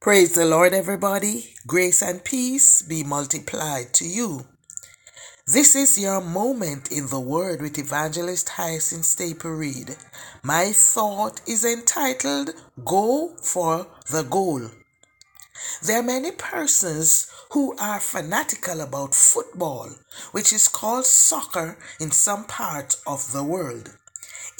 Praise the Lord, everybody. Grace and peace be multiplied to you. This is your moment in the Word with Evangelist Hyacinth Staple Reed. My thought is entitled Go for the Goal. There are many persons who are fanatical about football, which is called soccer in some parts of the world.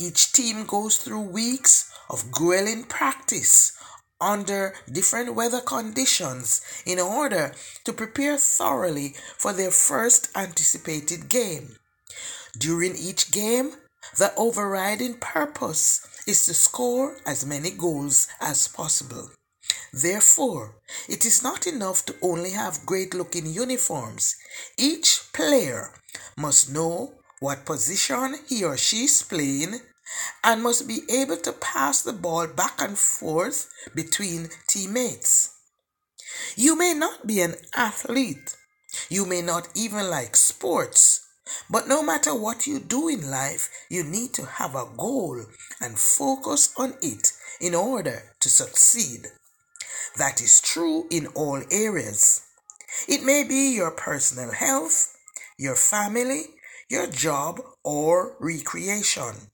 Each team goes through weeks of grueling practice under different weather conditions in order to prepare thoroughly for their first anticipated game. During each game, the overriding purpose is to score as many goals as possible. Therefore, it is not enough to only have great looking uniforms. Each player must know what position he or she is playing and must be able to pass the ball back and forth between teammates. You may not be an athlete, you may not even like sports, but no matter what you do in life, you need to have a goal and focus on it in order to succeed. That is true in all areas. It may be your personal health, your family, your job, or recreation.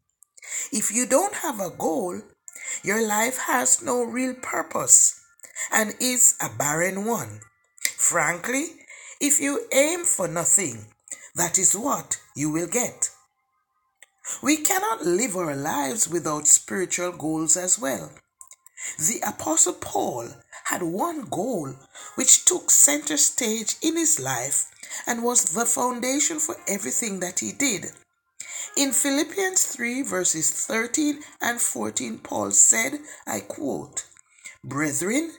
If you don't have a goal, your life has no real purpose and is a barren one. Frankly, if you aim for nothing, that is what you will get. We cannot live our lives without spiritual goals as well. The Apostle Paul had one goal which took center stage in his life and was the foundation for everything that he did. In Philippians 3, verses 13 and 14, Paul said, I quote, Brethren,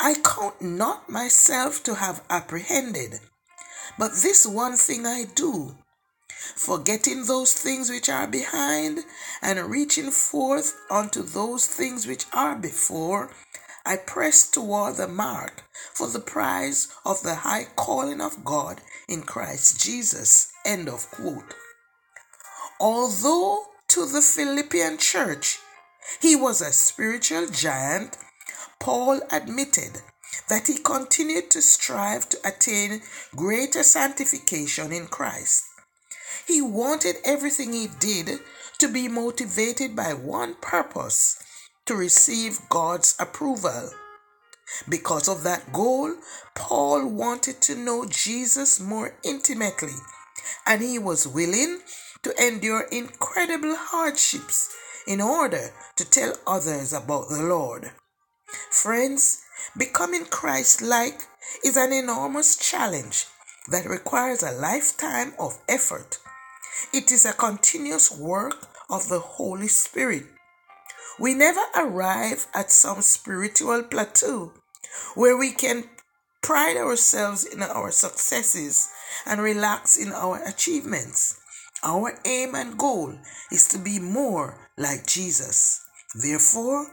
I count not myself to have apprehended, but this one thing I do, forgetting those things which are behind and reaching forth unto those things which are before, I press toward the mark for the prize of the high calling of God in Christ Jesus. End of quote. Although to the Philippian church he was a spiritual giant, Paul admitted that he continued to strive to attain greater sanctification in Christ. He wanted everything he did to be motivated by one purpose to receive God's approval. Because of that goal, Paul wanted to know Jesus more intimately, and he was willing to endure incredible hardships in order to tell others about the Lord. Friends, becoming Christ like is an enormous challenge that requires a lifetime of effort. It is a continuous work of the Holy Spirit. We never arrive at some spiritual plateau where we can pride ourselves in our successes and relax in our achievements. Our aim and goal is to be more like Jesus. Therefore,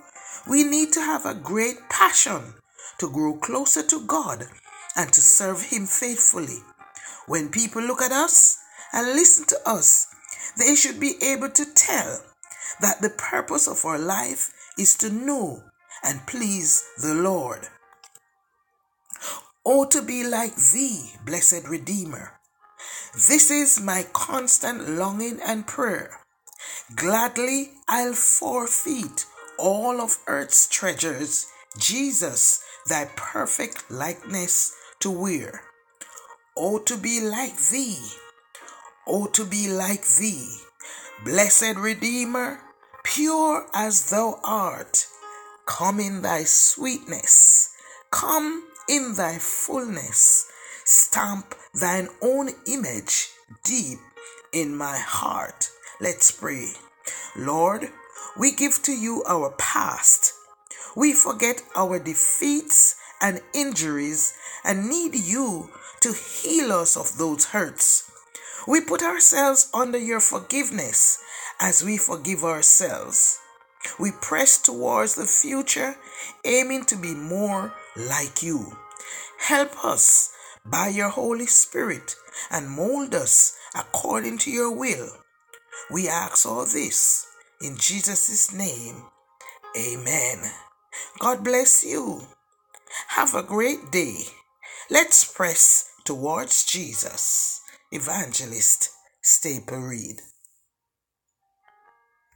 we need to have a great passion to grow closer to God and to serve Him faithfully. When people look at us and listen to us, they should be able to tell that the purpose of our life is to know and please the Lord. Oh, to be like Thee, blessed Redeemer this is my constant longing and prayer. Gladly I'll forfeit all of earth's treasures, Jesus, thy perfect likeness to wear. Oh, to be like thee! Oh, to be like thee! Blessed Redeemer, pure as thou art, come in thy sweetness, come in thy fullness Stamp thine own image deep in my heart. Let's pray. Lord, we give to you our past. We forget our defeats and injuries and need you to heal us of those hurts. We put ourselves under your forgiveness as we forgive ourselves. We press towards the future, aiming to be more like you. Help us by your Holy Spirit and mold us according to your will. We ask all this in Jesus' name. Amen. God bless you. Have a great day. Let's press towards Jesus. Evangelist Staple Reed.